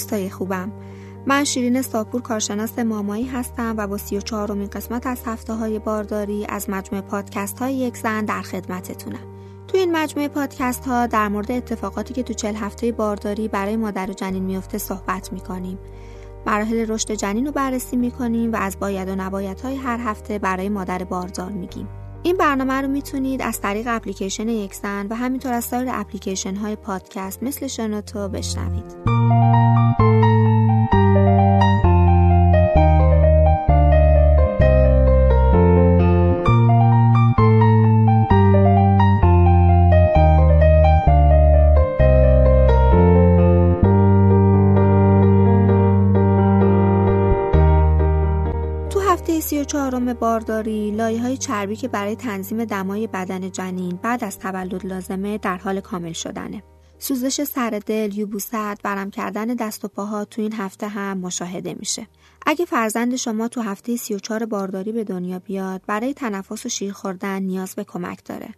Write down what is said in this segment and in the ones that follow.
دوستای خوبم. من شیرین ساپور کارشناس مامایی هستم و با سی و چهارمین قسمت از هفته های بارداری از مجموعه پادکست های یک زن در خدمتتونم. تو این مجموعه پادکست ها در مورد اتفاقاتی که تو چل هفته بارداری برای مادر و جنین میفته صحبت می‌کنیم. مراحل رشد جنین رو بررسی می‌کنیم و از باید و نباید های هر هفته برای مادر باردار میگیم. این برنامه رو می‌تونید از طریق اپلیکیشن یکسن و همینطور از سایر اپلیکیشن های پادکست مثل شنوتو بشنوید. چهارم بارداری لایه های چربی که برای تنظیم دمای بدن جنین بعد از تولد لازمه در حال کامل شدنه. سوزش سر دل، یوبوست، برم کردن دست و پاها تو این هفته هم مشاهده میشه. اگه فرزند شما تو هفته 34 بارداری به دنیا بیاد، برای تنفس و شیر خوردن نیاز به کمک داره.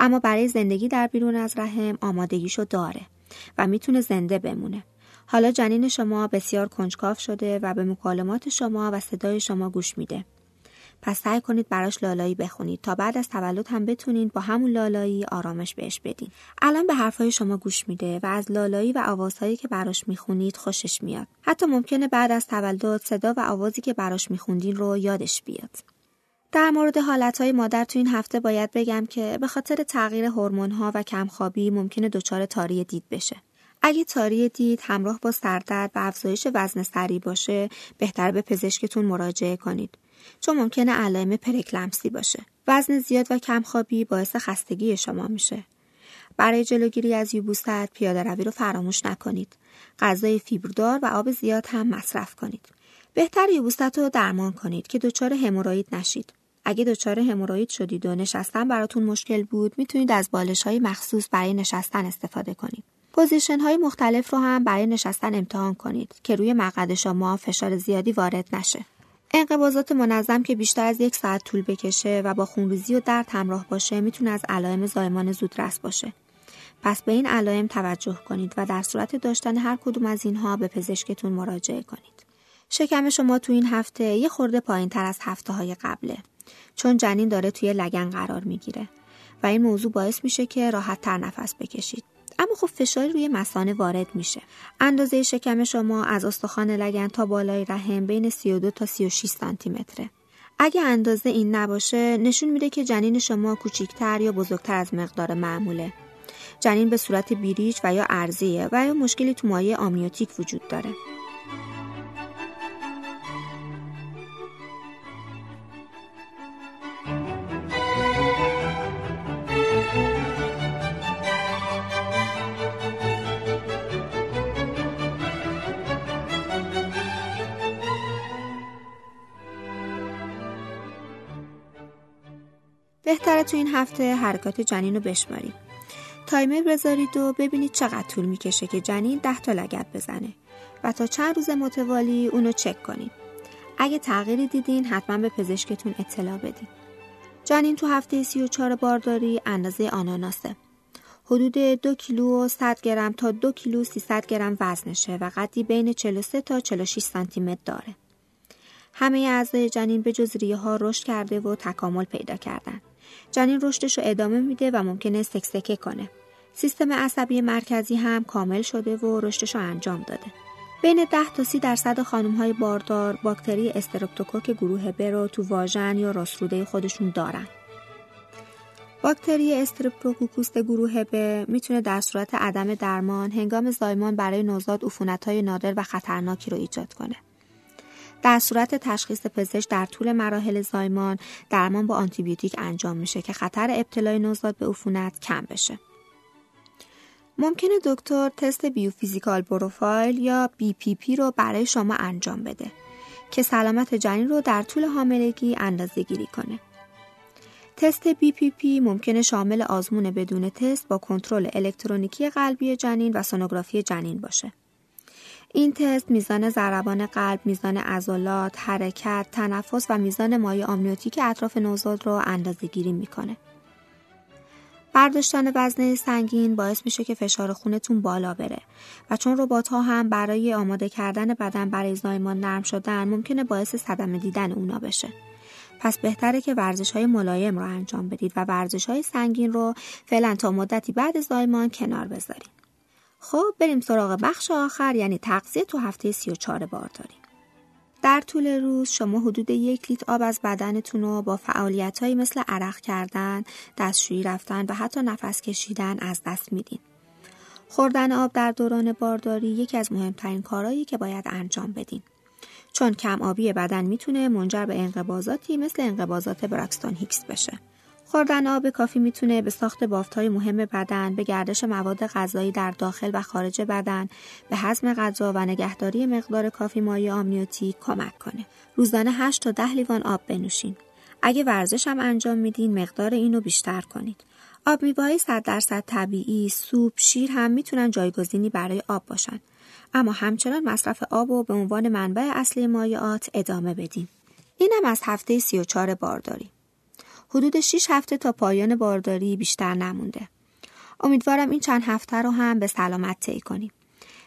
اما برای زندگی در بیرون از رحم آمادگیشو داره و می‌تونه زنده بمونه. حالا جنین شما بسیار کنجکاف شده و به مکالمات شما و صدای شما گوش میده. پس سعی کنید براش لالایی بخونید تا بعد از تولد هم بتونید با همون لالایی آرامش بهش بدین. الان به حرفهای شما گوش میده و از لالایی و آوازهایی که براش می‌خونید خوشش میاد. حتی ممکنه بعد از تولد صدا و آوازی که براش میخوندین رو یادش بیاد. در مورد حالتهای مادر تو این هفته باید بگم که به خاطر تغییر هورمون‌ها و کمخوابی ممکنه دچار تاری دید بشه. اگه تاری دید همراه با سردرد و افزایش وزن سری باشه بهتر به پزشکتون مراجعه کنید. چون ممکنه علائم پرکلمسی باشه. وزن زیاد و کمخوابی باعث خستگی شما میشه. برای جلوگیری از یوبوست پیاده روی رو فراموش نکنید. غذای فیبردار و آب زیاد هم مصرف کنید. بهتر یوبوست رو درمان کنید که دچار هموروید نشید. اگه دچار هموروید شدید و نشستن براتون مشکل بود می‌تونید از بالش های مخصوص برای نشستن استفاده کنید. position های مختلف رو هم برای نشستن امتحان کنید که روی مقعد شما فشار زیادی وارد نشه. انقباضات منظم که بیشتر از یک ساعت طول بکشه و با خونریزی و درد همراه باشه می‌تونه از علائم زایمان زودرس باشه. پس به این علائم توجه کنید و در صورت داشتن هر کدوم از اینها به پزشکتون مراجعه کنید. شکم شما تو این هفته یه خورده پایین تر از هفته های قبله چون جنین داره توی لگن قرار می‌گیره و این موضوع باعث میشه که راحت تر نفس بکشید. اما خب فشاری روی مسانه وارد میشه. اندازه شکم شما از استخوان لگن تا بالای رحم بین 32 تا 36 سانتی متره اگه اندازه این نباشه نشون میده که جنین شما کوچیکتر یا بزرگتر از مقدار معموله. جنین به صورت بیریچ و یا ارزیه و یا مشکلی تو مایه آمیوتیک وجود داره. بهتره تو این هفته حرکات جنین رو بشمارید. تایمر بذارید و ببینید چقدر طول می‌کشه که جنین ده تا لگت بزنه و تا چند روز متوالی اونو چک کنید. اگه تغییری دیدین حتما به پزشکتون اطلاع بدین. جنین تو هفته 34 بارداری اندازه آناناسه. حدود دو کیلو و 100 گرم تا دو کیلو 300 گرم وزنشه و قدی بین 43 تا 46 سانتی متر داره. همه اعضای جنین به جز ریه ها رشد کرده و تکامل پیدا کردن. جنین رشدش رو ادامه میده و ممکنه سکسکه کنه. سیستم عصبی مرکزی هم کامل شده و رشدش رو انجام داده. بین 10 تا 30 درصد خانم های باردار باکتری استرپتوکوک گروه ب رو تو واژن یا راستروده خودشون دارن. باکتری استرپتوکوکوس گروه ب می‌تونه در صورت عدم درمان هنگام زایمان برای نوزاد های نادر و خطرناکی رو ایجاد کنه. در صورت تشخیص پزشک در طول مراحل زایمان درمان با آنتیبیوتیک انجام میشه که خطر ابتلای نوزاد به عفونت کم بشه. ممکنه دکتر تست بیوفیزیکال پروفایل یا BPP رو برای شما انجام بده که سلامت جنین رو در طول حاملگی اندازه گیری کنه. تست BPP ممکنه شامل آزمون بدون تست با کنترل الکترونیکی قلبی جنین و سونوگرافی جنین باشه. این تست میزان ضربان قلب، میزان عضلات، حرکت، تنفس و میزان مایع آمنیوتیک اطراف نوزاد رو اندازه گیری می‌کنه. برداشتن وزنه سنگین باعث میشه که فشار خونتون بالا بره و چون ربات ها هم برای آماده کردن بدن برای زایمان نرم شدن ممکنه باعث صدمه دیدن اونا بشه. پس بهتره که ورزش های ملایم رو انجام بدید و ورزش های سنگین رو فعلا تا مدتی بعد زایمان کنار بذارید. خب بریم سراغ بخش آخر یعنی تغذیه تو هفته 34 بارداری. در طول روز شما حدود یک لیتر آب از بدنتون رو با فعالیت مثل عرق کردن، دستشویی رفتن و حتی نفس کشیدن از دست میدین. خوردن آب در دوران بارداری یکی از مهمترین کارهایی که باید انجام بدین. چون کم آبی بدن می‌تونه منجر به انقباضاتی مثل انقباضات براکستون هیکس بشه. خوردن آب کافی می‌تونه به ساخت بافتهای مهم بدن، به گردش مواد غذایی در داخل و خارج بدن، به هضم غذا و نگهداری مقدار کافی مایع آمنیوتیک کمک کنه. روزانه 8 تا 10 لیوان آب بنوشین. اگه ورزش هم انجام میدین مقدار اینو بیشتر کنید. آب میوه‌های 100 درصد طبیعی، سوپ، شیر هم می‌تونن جایگزینی برای آب باشن. اما همچنان مصرف آب و به عنوان منبع اصلی مایعات ادامه بدیم. اینم از هفته 34 بارداری. حدود 6 هفته تا پایان بارداری بیشتر نمونده. امیدوارم این چند هفته رو هم به سلامت طی کنیم.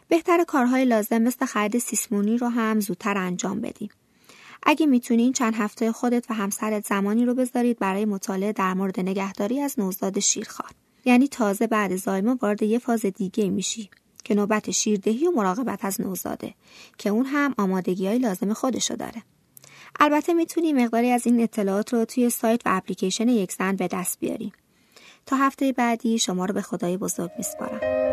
بهتر کارهای لازم مثل خرید سیسمونی رو هم زودتر انجام بدیم. اگه می‌تونین چند هفته خودت و همسرت زمانی رو بذارید برای مطالعه در مورد نگهداری از نوزاد شیرخوار. یعنی تازه بعد زایمان وارد یه فاز دیگه میشی که نوبت شیردهی و مراقبت از نوزاده که اون هم آمادگی های لازم خودشو داره. البته می‌تونی مقداری از این اطلاعات رو توی سایت و اپلیکیشن یک زن به دست بیاری. تا هفته بعدی شما رو به خدای بزرگ میسپارم.